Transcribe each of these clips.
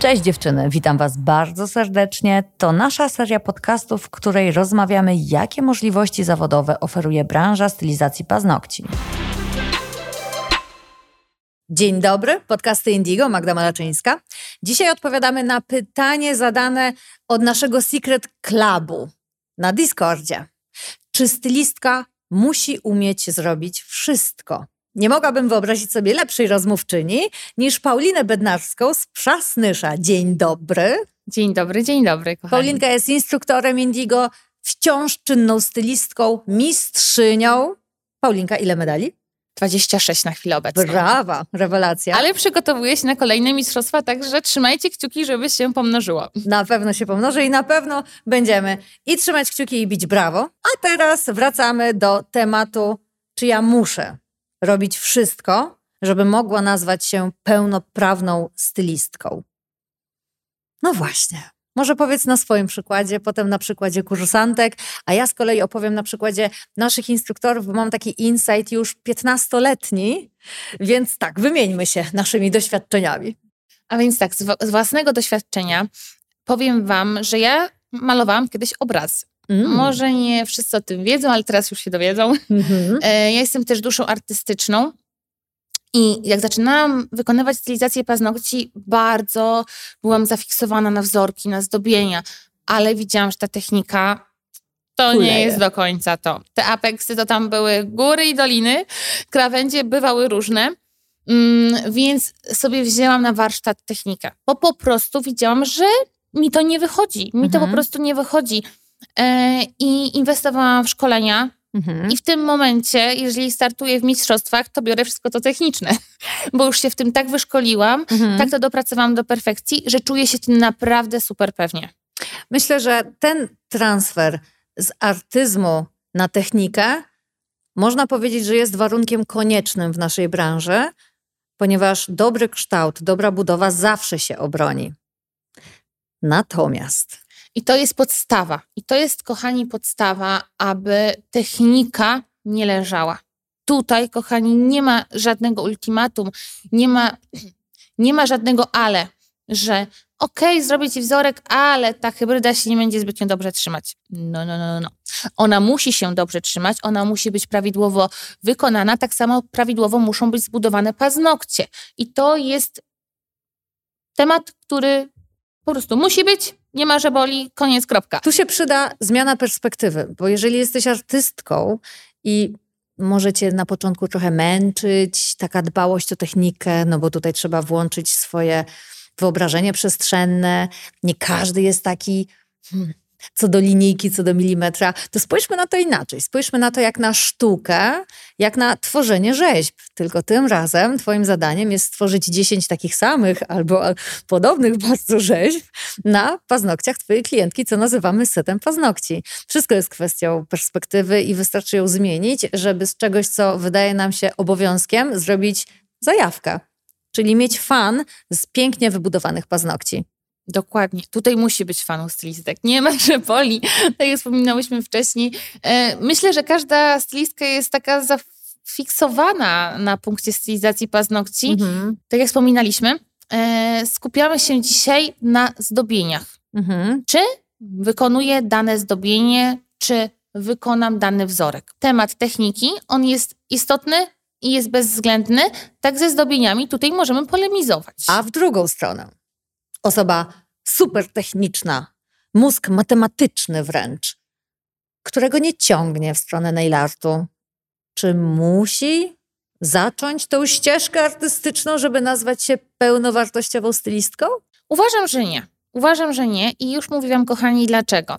Cześć dziewczyny, witam Was bardzo serdecznie. To nasza seria podcastów, w której rozmawiamy, jakie możliwości zawodowe oferuje branża stylizacji paznokci. Dzień dobry, podcasty Indigo, Magda Malaczyńska. Dzisiaj odpowiadamy na pytanie zadane od naszego Secret Clubu na Discordzie. Czy stylistka musi umieć zrobić wszystko? Nie mogłabym wyobrazić sobie lepszej rozmówczyni niż Paulinę Bednarską z Przasnysza. Dzień dobry. Dzień dobry, dzień dobry, kochani. Paulinka jest instruktorem Indigo, wciąż czynną stylistką, mistrzynią. Paulinka, ile medali? 26 na chwilę obecną. Brawa, rewelacja. Ale przygotowuję się na kolejne mistrzostwa, także trzymajcie kciuki, żeby się pomnożyło. Na pewno się pomnoży i na pewno będziemy i trzymać kciuki i bić brawo. A teraz wracamy do tematu, czy ja muszę robić wszystko, żeby mogła nazwać się pełnoprawną stylistką. No właśnie. Może powiedz na swoim przykładzie, potem na przykładzie kursantek, a ja z kolei opowiem na przykładzie naszych instruktorów, bo mam taki insight już 15-letni, więc tak, wymieńmy się naszymi doświadczeniami. A więc tak, z, własnego doświadczenia powiem Wam, że ja malowałam kiedyś obraz. Mm. Może nie wszyscy o tym wiedzą, ale teraz już się dowiedzą. Mm -hmm. Ja jestem też duszą artystyczną. I jak zaczynałam wykonywać stylizację paznokci, bardzo byłam zafiksowana na wzorki, na zdobienia, ale widziałam, że ta technika to Kuleje. nie jest do końca to. Te apeksy to tam były góry i doliny, krawędzie bywały różne. Mm, więc sobie wzięłam na warsztat technikę, bo po prostu widziałam, że mi to nie wychodzi. Mi mhm. to po mhm. prostu nie wychodzi. E, I inwestowałam w szkolenia, Mhm. I w tym momencie, jeżeli startuję w mistrzostwach, to biorę wszystko to techniczne, bo już się w tym tak wyszkoliłam, mhm. tak to dopracowałam do perfekcji, że czuję się tym naprawdę super pewnie. Myślę, że ten transfer z artyzmu na technikę można powiedzieć, że jest warunkiem koniecznym w naszej branży, ponieważ dobry kształt, dobra budowa zawsze się obroni. Natomiast i to jest podstawa. I to jest, kochani, podstawa, aby technika nie leżała. Tutaj, kochani, nie ma żadnego ultimatum, nie ma, nie ma żadnego ale, że okej, okay, zrobię ci wzorek, ale ta hybryda się nie będzie zbytnio dobrze trzymać. No, no, no, no. Ona musi się dobrze trzymać, ona musi być prawidłowo wykonana, tak samo prawidłowo muszą być zbudowane paznokcie. I to jest temat, który po prostu musi być, nie ma, że boli, koniec, kropka. Tu się przyda zmiana perspektywy, bo jeżeli jesteś artystką i możecie na początku trochę męczyć, taka dbałość o technikę, no bo tutaj trzeba włączyć swoje wyobrażenie przestrzenne. Nie każdy jest taki hmm, co do linijki, co do milimetra, to spójrzmy na to inaczej. Spójrzmy na to jak na sztukę, jak na tworzenie rzeźb. Tylko tym razem Twoim zadaniem jest stworzyć 10 takich samych albo podobnych bardzo rzeźb na paznokciach Twojej klientki, co nazywamy setem paznokci. Wszystko jest kwestią perspektywy i wystarczy ją zmienić, żeby z czegoś, co wydaje nam się obowiązkiem, zrobić zajawkę. Czyli mieć fan z pięknie wybudowanych paznokci. Dokładnie. Tutaj musi być fanu stylistek. Nie ma, że boli. Tak jak wspominałyśmy wcześniej. E, myślę, że każda stylistka jest taka zafiksowana na punkcie stylizacji paznokci. Mhm. Tak jak wspominaliśmy, e, skupiamy się dzisiaj na zdobieniach. Mhm. Czy wykonuję dane zdobienie, czy wykonam dany wzorek. Temat techniki, on jest istotny i jest bezwzględny. Tak ze zdobieniami tutaj możemy polemizować. A w drugą stronę osoba super techniczna, mózg matematyczny wręcz, którego nie ciągnie w stronę nail artu. Czy musi zacząć tą ścieżkę artystyczną, żeby nazwać się pełnowartościową stylistką? Uważam, że nie. Uważam, że nie i już mówiłam, kochani, dlaczego.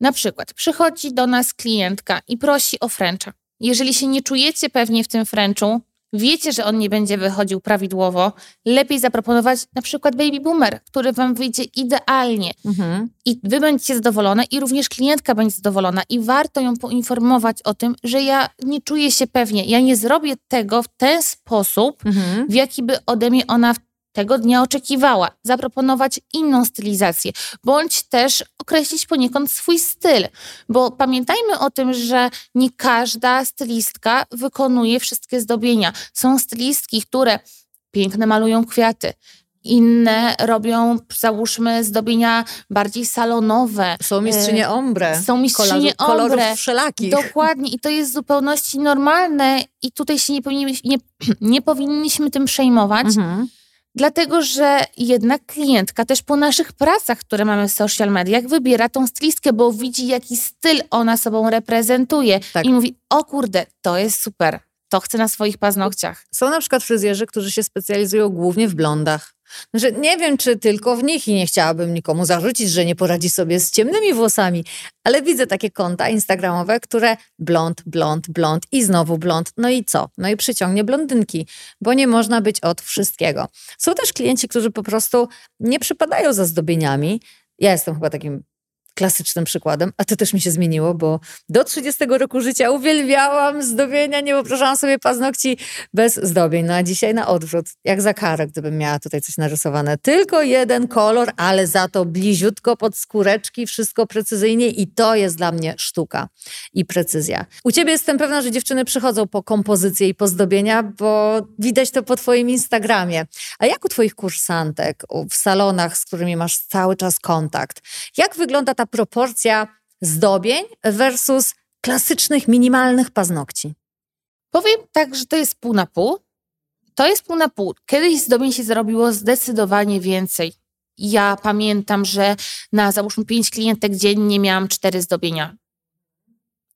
Na przykład przychodzi do nas klientka i prosi o fręcza. Jeżeli się nie czujecie pewnie w tym fręczu, wiecie, że on nie będzie wychodził prawidłowo, lepiej zaproponować na przykład baby boomer, który wam wyjdzie idealnie. Mhm. I wy będziecie zadowolone i również klientka będzie zadowolona i warto ją poinformować o tym, że ja nie czuję się pewnie, ja nie zrobię tego w ten sposób, mhm. w jaki by ode mnie ona w tego dnia oczekiwała, zaproponować inną stylizację, bądź też określić poniekąd swój styl. Bo pamiętajmy o tym, że nie każda stylistka wykonuje wszystkie zdobienia. Są stylistki, które piękne malują kwiaty, inne robią, załóżmy, zdobienia bardziej salonowe. Są mistrzynie ombre. Są mistrzynie Kolor, ombre. Kolorów wszelakich. Dokładnie. I to jest w zupełności normalne i tutaj się nie, powinniśmy, nie, nie powinniśmy tym przejmować. Mhm. Dlatego, że jednak klientka też po naszych pracach, które mamy w social mediach, wybiera tą stylistkę, bo widzi, jaki styl ona sobą reprezentuje. Tak. I mówi, o kurde, to jest super, to chcę na swoich paznokciach. Są na przykład fryzjerzy, którzy się specjalizują głównie w blondach. Że nie wiem, czy tylko w nich i nie chciałabym nikomu zarzucić, że nie poradzi sobie z ciemnymi włosami, ale widzę takie konta instagramowe, które blond, blond, blond i znowu blond. No i co? No i przyciągnie blondynki, bo nie można być od wszystkiego. Są też klienci, którzy po prostu nie przypadają za zdobieniami. Ja jestem chyba takim klasycznym przykładem, a to też mi się zmieniło, bo do 30 roku życia uwielbiałam zdobienia, nie wyobrażałam sobie paznokci bez zdobień. No a dzisiaj na odwrót, jak za karę, gdybym miała tutaj coś narysowane. Tylko jeden kolor, ale za to bliziutko pod skóreczki, wszystko precyzyjnie i to jest dla mnie sztuka i precyzja. U ciebie jestem pewna, że dziewczyny przychodzą po kompozycję i po zdobienia, bo widać to po twoim Instagramie. A jak u twoich kursantek w salonach, z którymi masz cały czas kontakt, jak wygląda ta ta proporcja zdobień versus klasycznych, minimalnych paznokci? Powiem tak, że to jest pół na pół. To jest pół na pół. Kiedyś zdobień się zrobiło zdecydowanie więcej. Ja pamiętam, że na załóżmy pięć klientek dziennie miałam cztery zdobienia.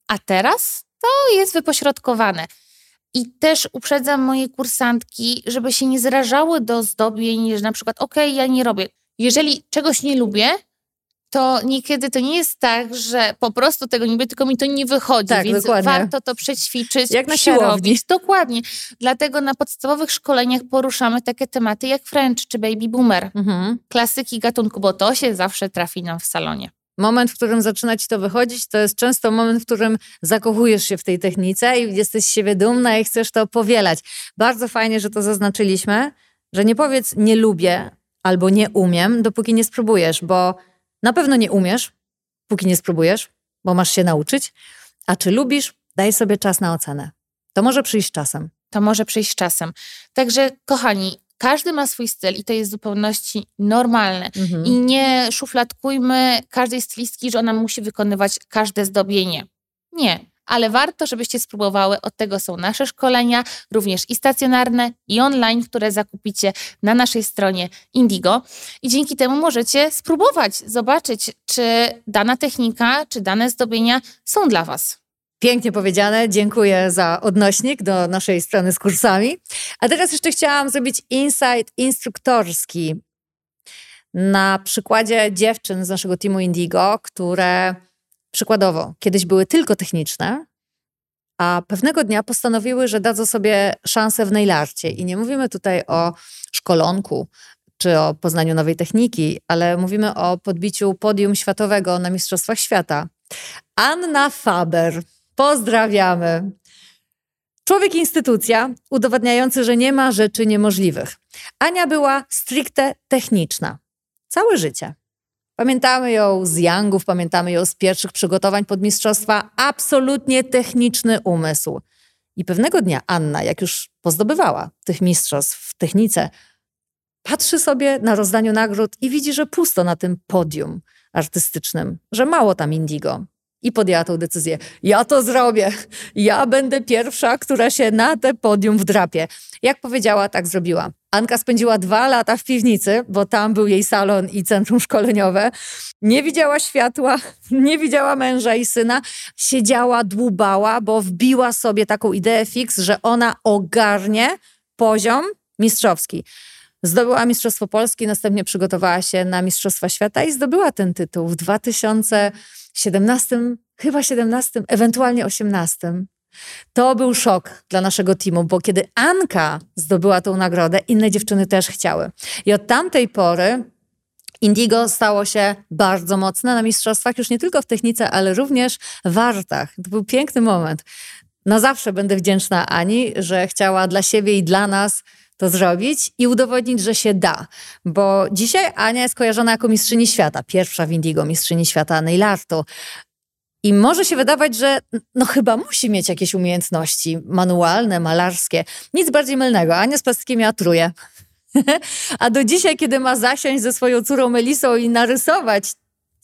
A teraz to jest wypośrodkowane. I też uprzedzam moje kursantki, żeby się nie zrażały do zdobień, że na przykład, okay, ja nie robię. Jeżeli czegoś nie lubię, to niekiedy to nie jest tak, że po prostu tego nie lubię, tylko mi to nie wychodzi, tak, więc dokładnie. warto to przećwiczyć, Jak na siłowni. Dokładnie. Dlatego na podstawowych szkoleniach poruszamy takie tematy jak French czy Baby Boomer. Mhm. Klasyki gatunku, bo to się zawsze trafi nam w salonie. Moment, w którym zaczyna ci to wychodzić, to jest często moment, w którym zakochujesz się w tej technice i jesteś z siebie dumna i chcesz to powielać. Bardzo fajnie, że to zaznaczyliśmy, że nie powiedz nie lubię albo nie umiem, dopóki nie spróbujesz, bo na pewno nie umiesz, póki nie spróbujesz, bo masz się nauczyć. A czy lubisz, daj sobie czas na ocenę. To może przyjść czasem. To może przyjść czasem. Także, kochani, każdy ma swój styl i to jest w zupełności normalne. Mhm. I nie szufladkujmy każdej stylistki, że ona musi wykonywać każde zdobienie. Nie ale warto, żebyście spróbowały. Od tego są nasze szkolenia, również i stacjonarne, i online, które zakupicie na naszej stronie Indigo. I dzięki temu możecie spróbować, zobaczyć, czy dana technika, czy dane zdobienia są dla Was. Pięknie powiedziane. Dziękuję za odnośnik do naszej strony z kursami. A teraz jeszcze chciałam zrobić insight instruktorski na przykładzie dziewczyn z naszego teamu Indigo, które Przykładowo, kiedyś były tylko techniczne, a pewnego dnia postanowiły, że dadzą sobie szansę w nailarcie. I nie mówimy tutaj o szkolonku czy o poznaniu nowej techniki, ale mówimy o podbiciu podium światowego na Mistrzostwach Świata. Anna Faber, pozdrawiamy. Człowiek instytucja, udowadniający, że nie ma rzeczy niemożliwych. Ania była stricte techniczna. Całe życie. Pamiętamy ją z Youngów, pamiętamy ją z pierwszych przygotowań pod mistrzostwa. Absolutnie techniczny umysł. I pewnego dnia Anna, jak już pozdobywała tych mistrzostw w technice, patrzy sobie na rozdaniu nagród i widzi, że pusto na tym podium artystycznym, że mało tam indigo. I podjęła tą decyzję. Ja to zrobię. Ja będę pierwsza, która się na te podium wdrapie. Jak powiedziała, tak zrobiła. Anka spędziła dwa lata w piwnicy, bo tam był jej salon i centrum szkoleniowe. Nie widziała światła, nie widziała męża i syna. Siedziała, dłubała, bo wbiła sobie taką ideę fix, że ona ogarnie poziom mistrzowski. Zdobyła Mistrzostwo Polski, następnie przygotowała się na Mistrzostwa Świata i zdobyła ten tytuł w 2017, chyba 17, ewentualnie 18. To był szok dla naszego teamu, bo kiedy Anka zdobyła tą nagrodę, inne dziewczyny też chciały. I od tamtej pory Indigo stało się bardzo mocne na mistrzostwach, już nie tylko w technice, ale również w artach. To był piękny moment. Na zawsze będę wdzięczna Ani, że chciała dla siebie i dla nas to zrobić i udowodnić, że się da. Bo dzisiaj Ania jest kojarzona jako mistrzyni świata, pierwsza w Indigo mistrzyni świata nail artu. I może się wydawać, że no chyba musi mieć jakieś umiejętności manualne, malarskie. Nic bardziej mylnego. Ania z plastykiem miała truje. A do dzisiaj, kiedy ma zasiąść ze swoją córą Melisą i narysować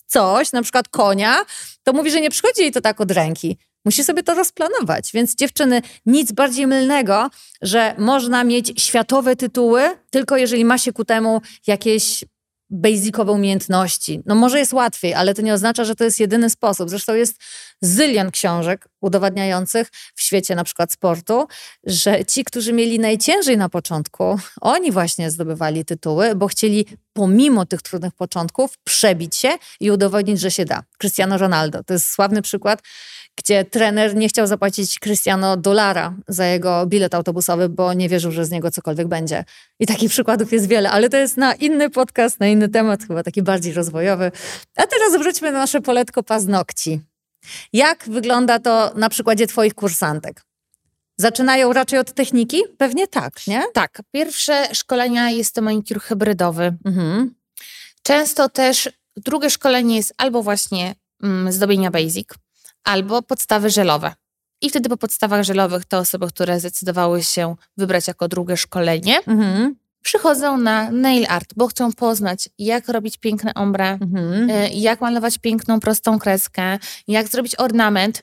coś, na przykład konia, to mówi, że nie przychodzi jej to tak od ręki. Musi sobie to rozplanować. Więc dziewczyny, nic bardziej mylnego, że można mieć światowe tytuły, tylko jeżeli ma się ku temu jakieś basicowe umiejętności. No może jest łatwiej, ale to nie oznacza, że to jest jedyny sposób. Zresztą jest zylion książek udowadniających w świecie na przykład sportu, że ci, którzy mieli najciężej na początku, oni właśnie zdobywali tytuły, bo chcieli pomimo tych trudnych początków przebić się i udowodnić, że się da. Cristiano Ronaldo to jest sławny przykład, gdzie trener nie chciał zapłacić Cristiano dolara za jego bilet autobusowy, bo nie wierzył, że z niego cokolwiek będzie. I takich przykładów jest wiele, ale to jest na inny podcast, na inny temat, chyba taki bardziej rozwojowy. A teraz wróćmy na nasze poletko paznokci. Jak wygląda to na przykładzie Twoich kursantek? Zaczynają raczej od techniki? Pewnie tak, nie? Tak. Pierwsze szkolenia jest to manikur hybrydowy. Mhm. Często też drugie szkolenie jest albo właśnie mm, zdobienia basic, albo podstawy żelowe. I wtedy po podstawach żelowych te osoby, które zdecydowały się wybrać jako drugie szkolenie, mhm. Przychodzą na nail art, bo chcą poznać, jak robić piękne ombre, mhm. Y, jak malować piękną, prostą kreskę, jak zrobić ornament.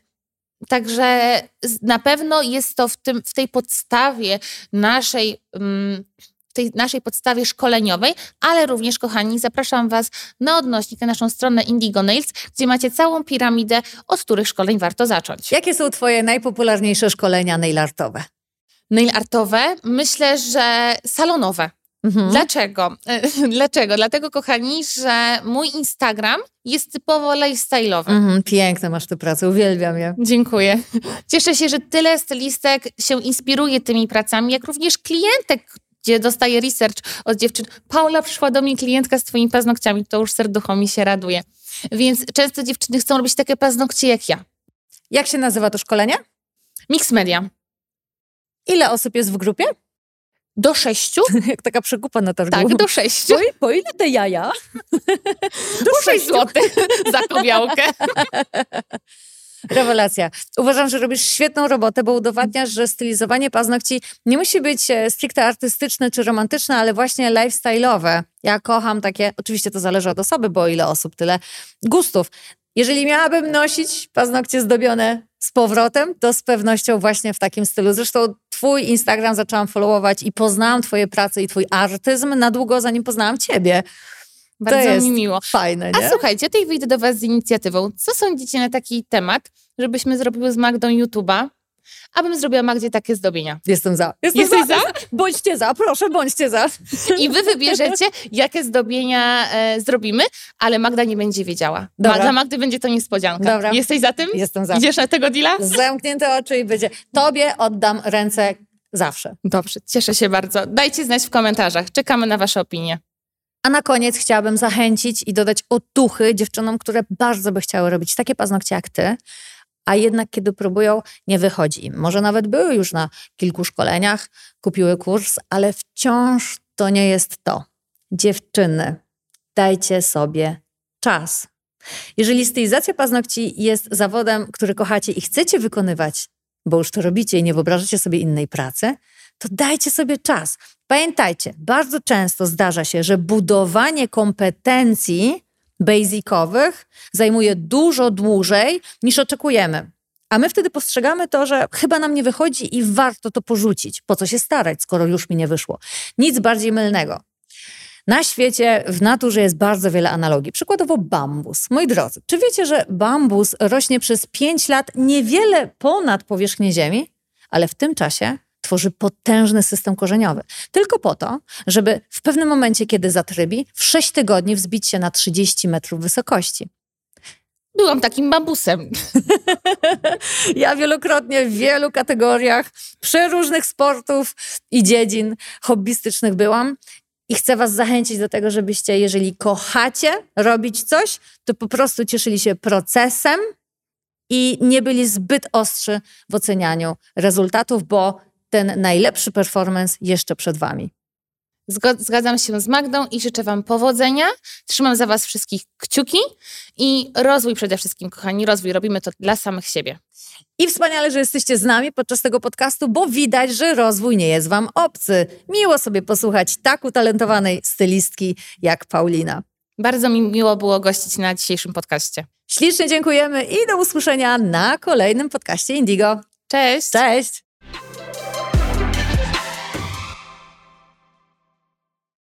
Także na pewno jest to w, tym, w tej podstawie naszej mm, tej naszej podstawie szkoleniowej, ale również, kochani, zapraszam Was na odnośnik, na naszą stronę Indigo Nails, gdzie macie całą piramidę, od których szkoleń warto zacząć. Jakie są Twoje najpopularniejsze szkolenia nail artowe? Nail artowe? Myślę, że salonowe. Mhm. Dlaczego? Dlaczego? Dlatego, kochani, że mój Instagram jest typowo lifestyle'owy. Mhm, piękne masz tę pracę, uwielbiam je. Dziękuję. Cieszę się, że tyle stylistek się inspiruje tymi pracami, jak również klientek, gdzie dostaję research od dziewczyn. Paula, przyszła do mnie klientka z twoimi paznokciami, to już serducho mi się raduje. Więc często dziewczyny chcą robić takie paznokcie jak ja. Jak się nazywa to szkolenie? Mix Media. Ile osób jest w grupie? Do sześciu. Jak taka przekupa na targu. Tak, do sześciu. Po, po ile te jaja? Do sześć złotych za kobiałkę. Rewelacja. Uważam, że robisz świetną robotę, bo udowadniasz, że stylizowanie paznokci nie musi być e, stricte artystyczne czy romantyczne, ale właśnie lifestyle'owe. Ja kocham takie, oczywiście to zależy od osoby, bo ile osób, tyle gustów. Jeżeli miałabym nosić paznokcie zdobione z powrotem, to z pewnością właśnie w takim stylu. Zresztą twój Instagram zaczęłam followować i poznałam twoje prace i twój artyzm na długo, zanim poznałam ciebie. Bardzo mi miło. Fajne, nie? A słuchajcie, tutaj wyjdę do Was z inicjatywą. Co sądzicie na taki temat, żebyśmy zrobiły z Magdą YouTube'a? Abym zrobiła Magdzie takie zdobienia. Jestem za. Jestem Jesteś za? za? Bądźcie za, proszę, bądźcie za. I wy wybierzecie, jakie zdobienia e, zrobimy, ale Magda nie będzie wiedziała. Dobra. Dla Magdy będzie to niespodzianka. Dobra. Jesteś za tym? Jestem za. Idziesz na tego deala? Zamknięte oczy i będzie. Tobie oddam ręce zawsze. Dobrze, cieszę się bardzo. Dajcie znać w komentarzach. Czekamy na wasze opinie. A na koniec chciałabym zachęcić i dodać otuchy dziewczynom, które bardzo by chciały robić takie paznokcie jak ty, a jednak kiedy próbują, nie wychodzi im. Może nawet były już na kilku szkoleniach, kupiły kurs, ale wciąż to nie jest to. Dziewczyny, dajcie sobie czas. Jeżeli stylizacja paznokci jest zawodem, który kochacie i chcecie wykonywać, bo już to robicie i nie wyobrażacie sobie innej pracy, to dajcie sobie czas. Pamiętajcie, bardzo często zdarza się, że budowanie kompetencji basicowych zajmuje dużo dłużej niż oczekujemy. A my wtedy postrzegamy to, że chyba nam nie wychodzi i warto to porzucić. Po co się starać, skoro już mi nie wyszło? Nic bardziej mylnego. Na świecie, w naturze jest bardzo wiele analogii. Przykładowo bambus. Moi drodzy, czy wiecie, że bambus rośnie przez 5 lat niewiele ponad powierzchnię Ziemi, ale w tym czasie tworzy potężny system korzeniowy. Tylko po to, żeby w pewnym momencie, kiedy zatrybi, w 6 tygodni wzbić się na 30 metrów wysokości. Byłam takim bambusem. ja wielokrotnie w wielu kategoriach przeróżnych sportów i dziedzin hobbystycznych byłam. I chcę Was zachęcić do tego, żebyście, jeżeli kochacie robić coś, to po prostu cieszyli się procesem i nie byli zbyt ostrzy w ocenianiu rezultatów, bo ten najlepszy performance jeszcze przed Wami. Zgadzam się z Magdą i życzę Wam powodzenia. Trzymam za Was wszystkich kciuki i rozwój przede wszystkim, kochani, rozwój. Robimy to dla samych siebie. I wspaniale, że jesteście z nami podczas tego podcastu, bo widać, że rozwój nie jest Wam obcy. Miło sobie posłuchać tak utalentowanej stylistki jak Paulina. Bardzo mi miło było gościć na dzisiejszym podcaście. Ślicznie dziękujemy i do usłyszenia na kolejnym podcaście Indigo. Cześć! Cześć!